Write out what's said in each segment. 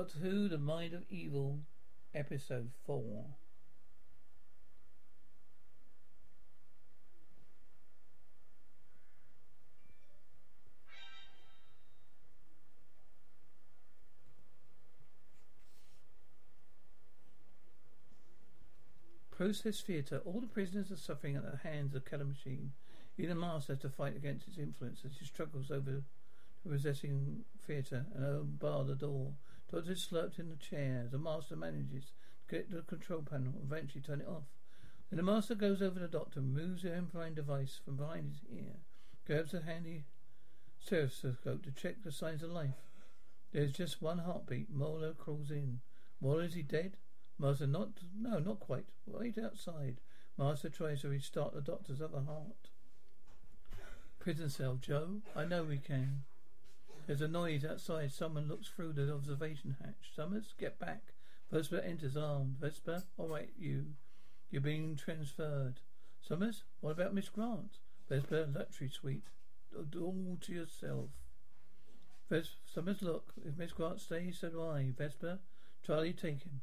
Doctor Who The Mind of Evil, Episode 4. Process Theatre. All the prisoners are suffering at the hands of Machine. Even Master has to fight against its influence as he struggles over the possessing theatre and unbar the door. Doctor is slurped in the chair. The Master manages to get to the control panel and eventually turn it off. Then the Master goes over to the Doctor, moves the amplifying device from behind his ear, grabs a handy stethoscope to check the signs of life. There's just one heartbeat. Mailer crawls in. Mailer, is he dead? Master, not, no, not quite. Wait outside. Master tries to restart the doctor's other heart. Prison cell, Jo. I know we can. There's a noise outside. Someone looks through the observation hatch. Summers, get back. Vesper enters armed. Vesper, all right, you. You're being transferred. Summers, what about Miss Grant? Vesper, luxury suite. All to yourself. Ves- Summers, look. If Miss Grant stays, so do I. Vesper, Charlie, take him.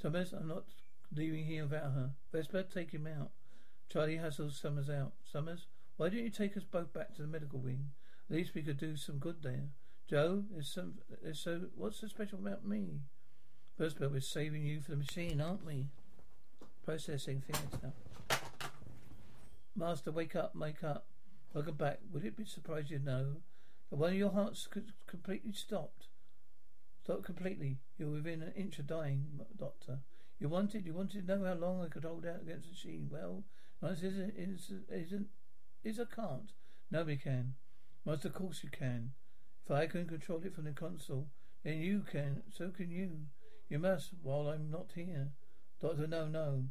Summers, I'm not leaving here without her. Vesper, take him out. Charlie hustles Summers out. Summers, why don't you take us both back to the medical wing? At least we could do some good there. Jo, there's some. There's so. What's so special about me? Vesper, we're saving you for the machine, aren't we? Processing things now. Master, wake up, wake up. Welcome back. Would it be surprised you know that one of your hearts completely stopped? Stopped completely. You're within an inch of dying, Doctor. You wanted, you wanted to know how long I could hold out against the machine. Well, answer isn't, isn't, isn't, is I can't. Nobody can. Master, of course you can. If I can control it from the console, then you can. So can you. You must, while I'm not here. Doctor, no, no.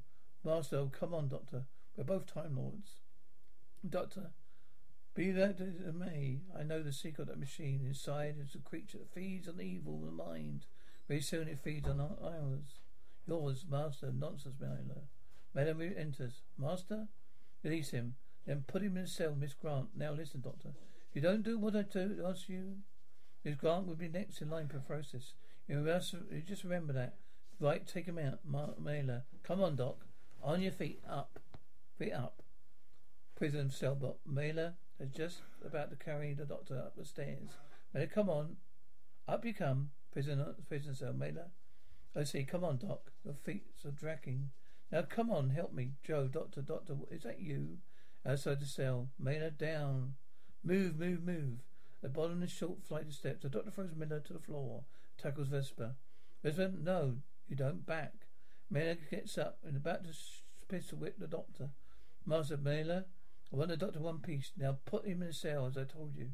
Master, oh, come on, Doctor. We're both Time Lords. Doctor, be that as it may, I know the secret of that machine. Inside is a creature that feeds on evil in the mind. Very soon it feeds on ours. Yours, Master. Nonsense, Mailer. Madam enters. Master? Release him. Then put him in a cell, Miss Grant. Now listen, Doctor. You don't do what I do, ask you, Miss Grant will be next in line for process. You you just remember that. Right, take him out, Ma- Mailer. Come on, Doc. On your feet, up. Feet up. Prison cell block. Mailer is just about to carry the doctor up the stairs. Mailer, come on. Up you come. Prison, prison cell. Mailer. I see. Come on, Doc. Your feet are dragging. Now come on, help me. Joe, doctor, doctor, is that you? Outside the cell. Mailer, down. Move, move, move. At the bottom of the short flight of steps, the doctor throws Mailer to the floor, tackles Vesper. Vesper, no, you don't. Back. Mailer gets up and about to pistol whip the doctor. Master Mailer, I want the doctor one piece. Now put him in a cell, as I told you.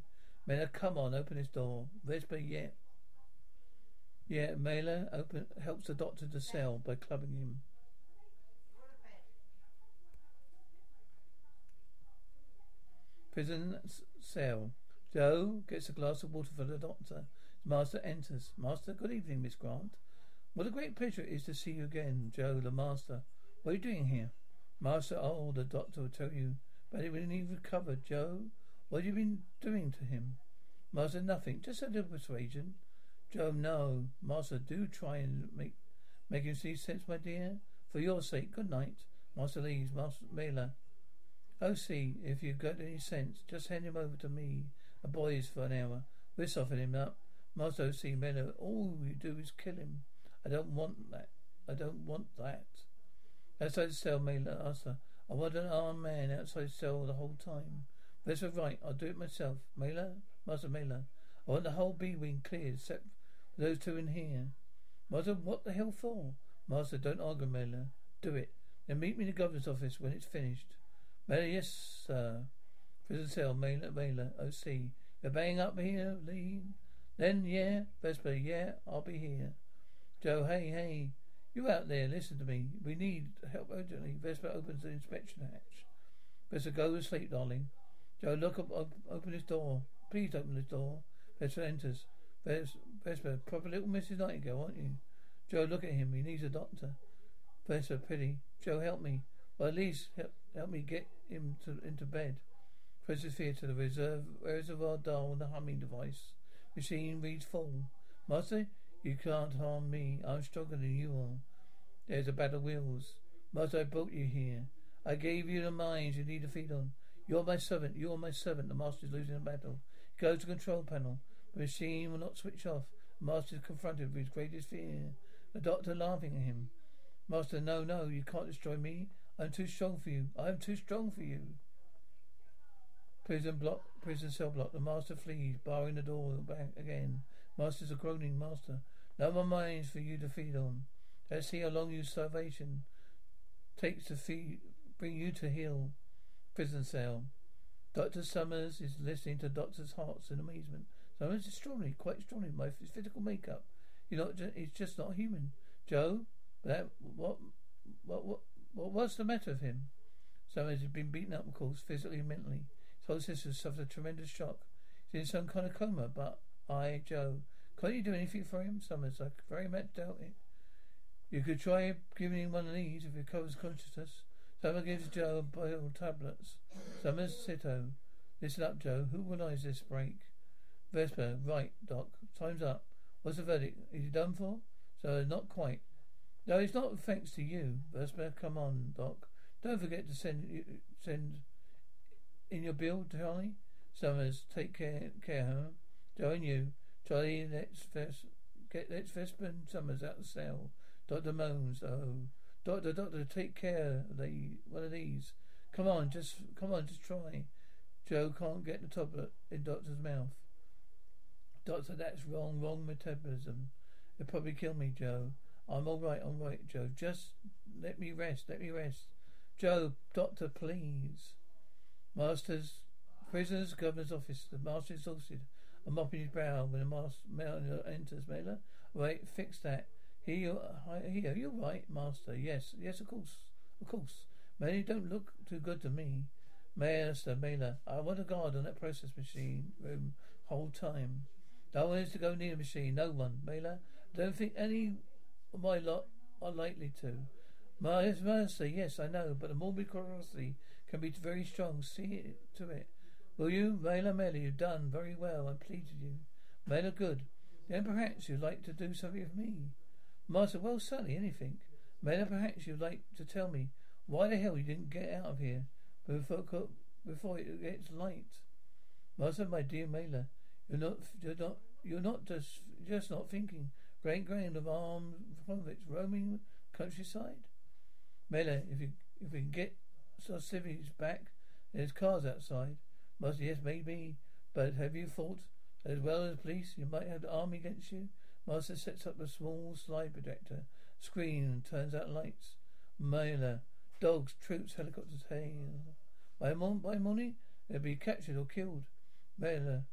Mailer, come on, open his door. Vesper, yeah. Yeah, Mailer open, helps the doctor to cell by clubbing him. Prison cell. Jo gets a glass of water for the doctor. Master enters. Master, good evening, Miss Grant. What a great pleasure it is to see you again, Jo, the master. What are you doing here? Master, oh, the doctor will tell you. But he recovered, Jo, what have you been doing to him? Master, nothing. Just a little persuasion. Jo, no. Master, do try and make make him see sense, my dear. For your sake, good night. Master leaves. Master Mailer. Oh, see, if you've got any sense, just hand him over to me. A boys for an hour. We're softening him up. Master O.C. Mailer, all you do is kill him. I don't want that. I don't want that. Outside the cell, Mailer Master. Oh, I want an armed man outside the cell the whole time. That's all right. I'll do it myself. Mailer, Master Mailer. I want the whole B wing cleared, except for those two in here. Master, what the hell for? Master, don't argue, Mailer. Do it. Then meet me in the governor's office when it's finished. Mailer, yes, sir. Prison cell, Mailer, Mailer, O.C. You're banging up here, Lee? Then, yeah. Vesper, yeah, I'll be here. Jo, hey, hey. You out there, listen to me. We need help urgently. Vesper opens the inspection hatch. Vesper, go to sleep, darling. Jo, look up, open this door. Please open this door. Vesper enters. Vesper, proper little Mrs. Nightingale, aren't you? Jo, look at him. He needs a doctor. Vesper, pity. Jo, help me. Well, at least help, help me get him to, into bed. Presses fear to the reserve, reservoir dial on the humming device. Machine reads full. Master, you can't harm me. I'm stronger than you are. There's a battle wheels. Master, I brought you here. I gave you the mines you need to feed on. You're my servant. You're my servant. The master's losing the battle. Go to control panel. The machine will not switch off. The master is confronted with his greatest fear. The doctor laughing at him. Master, no, no, you can't destroy me. I'm too strong for you. I'm too strong for you. Prison block, prison cell block. The master flees, barring the door back again. Master's a groaning master. No more mines for you to feed on. Let's see how long your starvation takes to feed, bring you to heal. Prison cell. Doctor Summers is listening to Doctor's hearts in amazement. Summers is extraordinary, quite extraordinary. My physical makeup. You're not. It's just not human. Jo, that what what what what was the matter with him? Summers has been beaten up, of course, physically and mentally. His whole system suffered a tremendous shock. He's in some kind of coma, but I, Jo, can't you do anything for him? Summers, I very much doubt it. You could try giving him one of these if he recovers consciousness. Summers gives Jo a of tablets. Summers, Sito. Listen up, Jo. Who organized this break? Vesper, right, Doc. Time's up. What's the verdict? Is he done for? So, not quite. No, it's not thanks to you. Vesper, come on, Doc. Don't forget to send send in your bill, Charlie. Summers, take care, care? Jo and you. Charlie, let's first get let's Vesper and Summers out of the cell. Doctor moans. Oh, doctor, doctor, take care of the one of these. Come on, just come on, just try. Jo can't get the tablet in doctor's mouth. Doctor, that's wrong, wrong metabolism. It'll probably kill me, Jo. I'm all right, all right, Jo. Just let me rest, let me rest. Jo, doctor, please. Master's prisoner's governor's office. The master exhausted and mopping his brow when the master enters. Mailer, right, fix that. Here, you here, you're right, master. Yes, yes, of course, of course. Many don't look too good to me. Master Mailer, I want a guard on that process machine room whole time. No one is to go near the machine. No one. Mailer, don't think any my lot are likely to. My master, yes, I know, but the morbid curiosity can be very strong. See it to it. Will you? Mailer Mailer, you've done very well. I pleaded you. Mailer, good. Then perhaps you'd like to do something for me. Master, well, certainly anything. Mailer, perhaps you'd like to tell me why the hell you didn't get out of here before, before it gets light. Master, my dear Mailer, you're not, you're not, you're not just, just not thinking. Great grand of armed convicts roaming countryside. Mailer, if you, if we can get civics back, there's cars outside. Must yes, maybe. But have you thought as well as police you might have the army against you? Master sets up a small slide projector screen and turns out lights. Mailer, dogs, troops, helicopters, hey. By, mon- by morning, they'll be captured or killed. Mailer.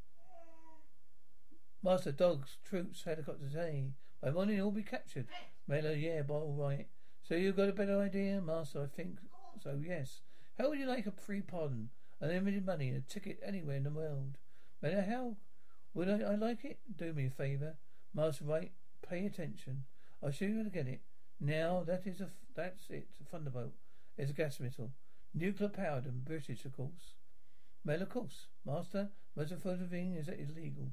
Master, dogs, troops, helicopters, hey. By morning, all be captured. Mailer, yeah, but all right. So you've got a better idea, Master? I think so, yes. How would you like a free pardon? Unlimited money, a ticket anywhere in the world. Matter how would I, I like it? Do me a favour. Master, right? Pay attention. I'll show you how to get it. Now that is a that's it. A thunderbolt. It's a gas missile, nuclear powered and British, of course. Well, of course, Master. Most of is illegal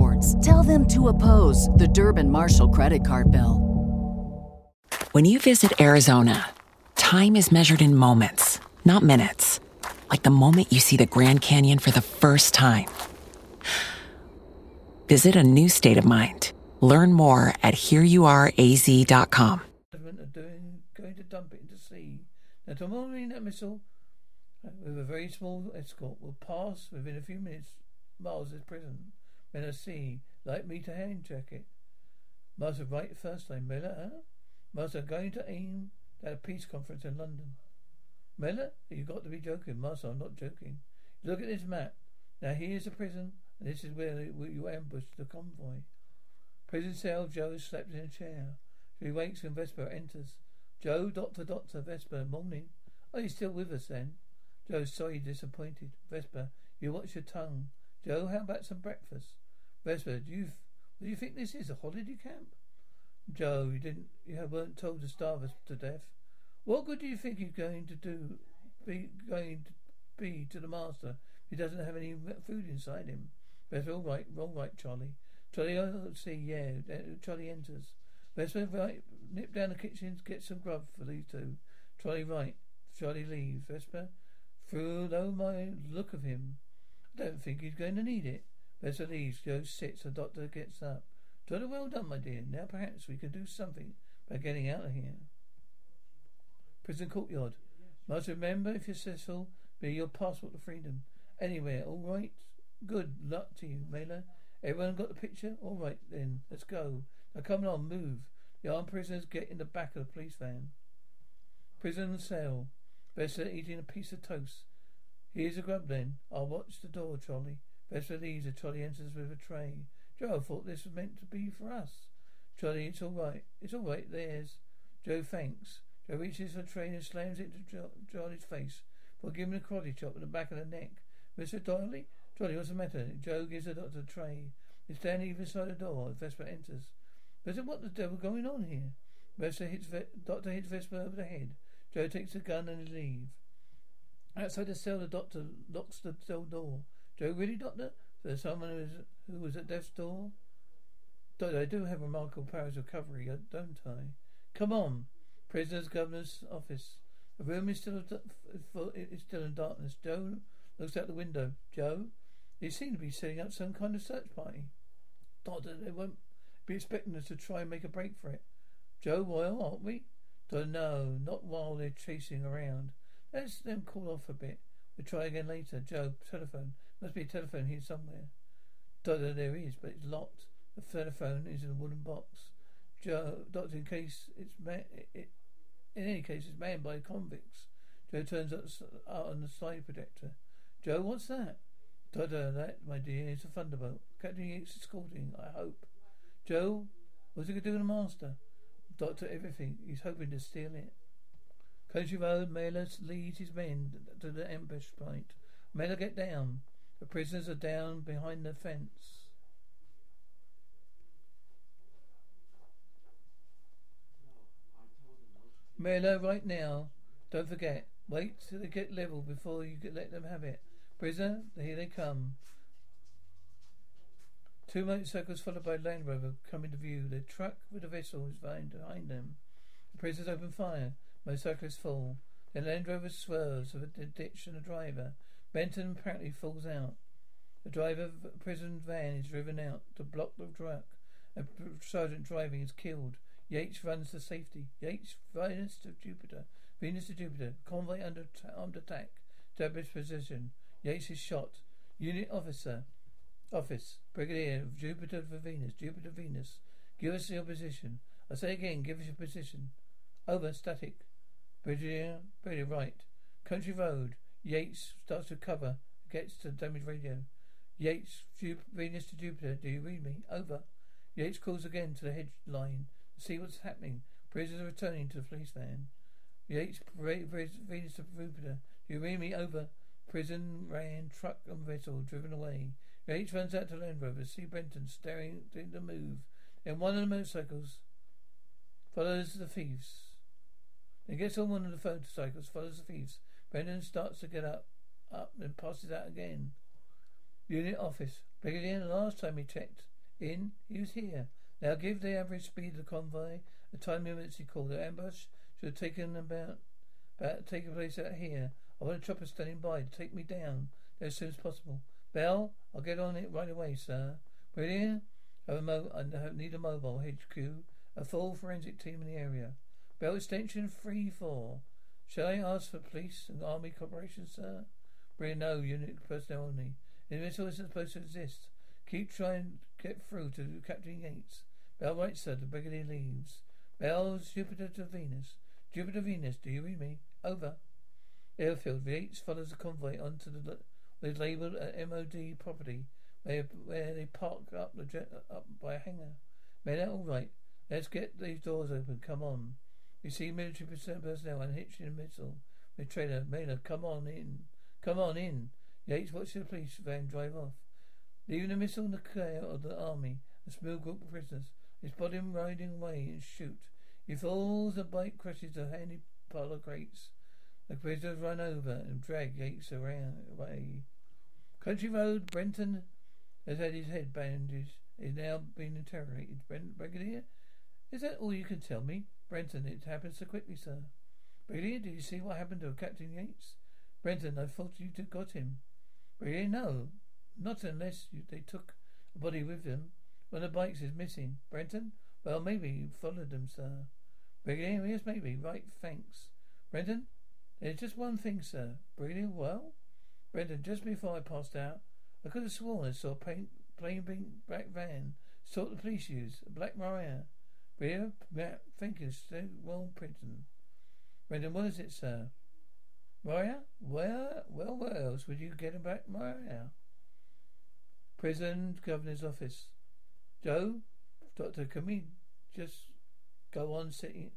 rewards. Tell them to oppose the Durbin Marshall credit card bill. When you visit Arizona, time is measured in moments, not minutes. Like the moment you see the Grand Canyon for the first time. Visit a new state of mind. Learn more at hereyouareaz.com. government are doing, going to dump it into sea. Now, tomorrow morning, that missile, uh, with a very small escort, will pass within a few minutes miles of the prison. Men at sea, like me to hand it. Master, right first time, Mailer, huh? Master, going to aim at a peace conference in London. Mailer, you got to be joking. Master, I'm not joking. Look at this map. Now here's the prison, and this is where you ambushed the convoy. Prison cell, Jo slept in a chair. He wakes when Vesper enters. Jo, doctor, doctor, Vesper, morning. Are you still with us then? Jo, sorry, disappointed. Vesper, you watch your tongue. Jo, how about some breakfast? Vesper, do you, do you think this is a holiday camp? Jo, you didn't, you weren't told to starve us to death. What good do you think you're going to do, be going to be to the master if he doesn't have any food inside him? Vesper, all right, all right, Charlie. Charlie, I'll see, yeah. Uh, Charlie enters. Vesper, right, nip down the kitchen, to get some grub for these two. Charlie, right. Charlie leaves. Vesper, through though my look of him, I don't think he's going to need it. Vesper leaves. Jo sits. The doctor gets up. Jolly well done, my dear. Now perhaps we can do something by getting out of here. Prison courtyard. Must remember, if you're successful, be your passport to freedom. Anywhere, all right? Good luck to you, Mailer. Everyone got the picture? All right then, let's go. Now come on, move. The armed prisoners get in the back of the police van. Prison cell. Vesper eating a piece of toast. Here's a grub then. I'll watch the door, Charlie. Vesper leaves. A trolley enters with a tray. Jo, thought this was meant to be for us. Charlie, it's all right. It's all right. There's. Jo, thanks. Jo reaches for the tray and slams it to Charlie's face for giving him a karate chop in the back of the neck. Mr. Donnelly? Charlie, what's the matter? Jo gives the doctor a tray. He's standing either the door. Vesper enters. Vesper, what the devil going on here? Vesper hits Ve- Doctor hits Vesper over the head. Jo takes the gun and leaves. Outside the cell, the doctor locks the cell door. Jo, really, doctor? There's someone who was, who was at death's door? Doctor, I do have remarkable powers of recovery, uh, don't I? Come on. Prisoner's governor's office. The room is still is still in darkness. Jo looks out the window. Jo, they seem to be setting up some kind of search party. Doctor, they won't be expecting us to try and make a break for it. Jo, well, aren't we? Don't know. Not while they're chasing around. Let's them cool off a bit. We'll try again later. Jo, telephone. Must be a telephone here somewhere. Doctor, there is, but it's locked. The telephone is in a wooden box. Jo, doctor, in case it's ma- it, in any case, it's manned by convicts. Jo turns out on the side projector. Jo, what's that? Doctor, that, my dear, is a thunderbolt. Captain Yates escorting, I hope. Jo, what's he going to do with the master? Doctor, everything. He's hoping to steal it. Road, Mailer leads his men to the ambush point. Mailer, get down. The prisoners are down behind the fence. Mailer, right now. Don't forget. Wait till they get level before you let them have it. Prisoner, here they come. Two motorcycles followed by Land Rover come into view. The truck with the vessel is behind them. The prisoners open fire. Motorcyclists fall. The Land Rover swerves with a ditch and a driver. Benton apparently falls out. The driver of the prison van is driven out to block the truck. A sergeant driving is killed. Yates runs to safety. Yates, Venus to Jupiter. Venus to Jupiter. Convoy under armed attack. Established position. Yates is shot. Unit officer. Office. Brigadier of Jupiter for Venus. Jupiter Venus. Give us your position. I say again, give us your position. Over. Static. Brigadier, Brigadier, right. Country Road. Yates starts to cover. Gets to damaged radio. Yates, Venus to Jupiter. Do you read me? Over. Yates calls again to the headline to see what's happening. Prisoners are returning to the police van. Yates, Venus to Jupiter. Do you read me? Over. Prison ran, truck and vessel driven away. Yates runs out to Land Rover. See Benton staring at the move. Then one of the motorcycles follows the thieves. Then gets on one of the motorcycles, follows the thieves. Benton starts to get up, up, and passes out again. Unit office. Brigadier, last time he checked in, he was here. Now give the average speed of the convoy the time limits he called. The ambush should have taken about about taken place out here. I want a chopper standing by to take me down as soon as possible. Bell, I'll get on it right away, sir. Brigadier, I, have a mo- I need a mobile HQ, a full forensic team in the area. Bell extension three four. Shall I ask for police and army cooperation, sir? Brigadier, no, unit personnel only. The missile isn't supposed to exist. Keep trying to get through to Captain Yates. Bell right, sir. The brigadier leaves. Bell's Jupiter to Venus. Jupiter Venus, do you read me? Over. Airfield. Yates follows the convoy onto the with labelled MOD property where, where they park up the jet, up by a hangar. Men, all right. Let's get these doors open. Come on. You see military personnel unhitching a missile. The trailer, Maynard, come on in. Come on in. Yates watched the police van drive off. Leaving the missile in the care of the army, a small group of prisoners. His body riding away and shoot. He falls, the bike crashes the handy pile of crates. The prisoners run over and drag Yates around away. Country Road, Benton has had his head bandaged. He's now being interrogated. Brent Brigadier, is that all you can tell me? Benton, it happened so quickly, sir. Brigadier, did you see what happened to Captain Yates? Benton, I thought you'd got him. Really? No. Not unless you, they took a body with them. One of the bikes is missing. Benton? Well, maybe you followed them, sir. Brigadier, yes, maybe. Right, thanks. Benton? There's just one thing, sir. Brigadier, well? Benton, just before I passed out, I could have sworn I saw a plain, plain black van, sort the police use, a black Mariah. Brigadier, thinking, well, Benton. Benton, what is it, sir? Maria? Where, well, where else would you get back, Maria? Prison Governor's Office. Jo? Doctor, can we just go on sitting?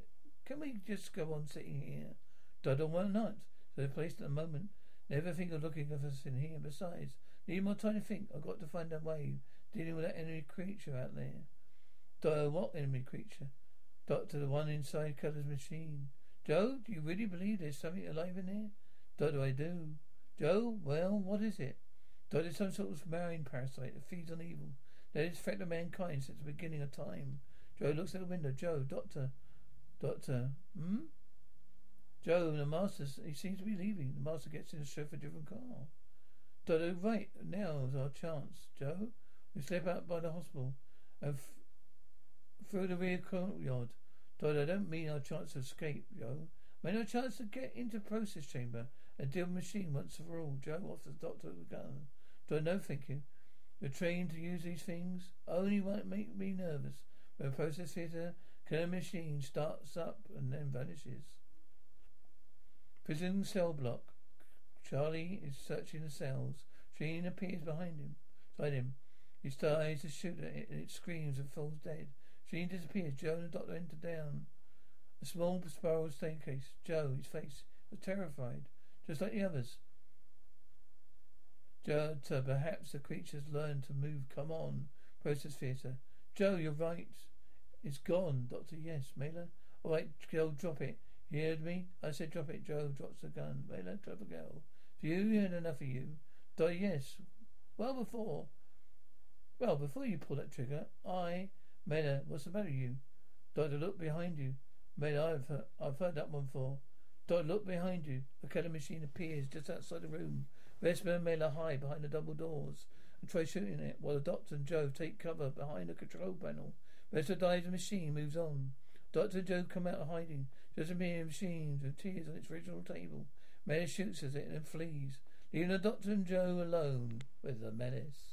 Can we just go on sitting here? Doctor, why not? The place at the moment. Never think of looking at us in here. Besides, need more time to think. I've got to find a way dealing with that enemy creature out there. Doctor, what enemy creature? Doctor, the one inside Keller's machine. Jo, do you really believe there's something alive in there? Doctor, I do. Jo, well, what is it? Doctor, some sort of marine parasite that feeds on evil. That has affected mankind since the beginning of time. Jo looks at the window. Jo, doctor. Doctor, hmm? Jo, the master, he seems to be leaving. The master gets in a chauffeur driven car. Doctor, right, now is our chance. Jo, we slip out by the hospital and f- through the rear courtyard. Todd, I don't mean our chance of escape, Jo. I mean our chance to get into process chamber and deal with machine once and for all. Jo offers the doctor the gun. Don't know, thank you. You're trained to use these things? Only won't make me nervous. When a process theatre killer machine starts up and then vanishes. Prison cell block. Charlie is searching the cells. Sheen appears behind him. Beside him. He tries to shoot at it and it screams and falls dead. Jean disappears. Jo and the doctor enter down a small spiral staircase. Jo, his face was terrified, just like the others. Jo, perhaps the creatures learned to move. Come on. Process theatre. Jo, you're right. It's gone. Doctor, yes. Mailer? All right, Jo, drop it. You heard me? I said drop it. Jo drops the gun. Mailer, drop the girl. Do you heard enough of you? Doctor, yes. Well before. Well, before you pull that trigger, I Mena, what's the matter with you? Doctor, look behind you. Mena, I've heard, I've heard that one before. Doctor, look behind you. The killer machine appears just outside the room. Vesper and Mailer hide behind the double doors and try shooting it, while the doctor and Jo take cover behind the control panel. Vesper dies, the machine moves on. Doctor and Jo come out of hiding. Just a mere machine with tears on its original table. Mailer shoots at it and flees, leaving the doctor and Jo alone with the menace.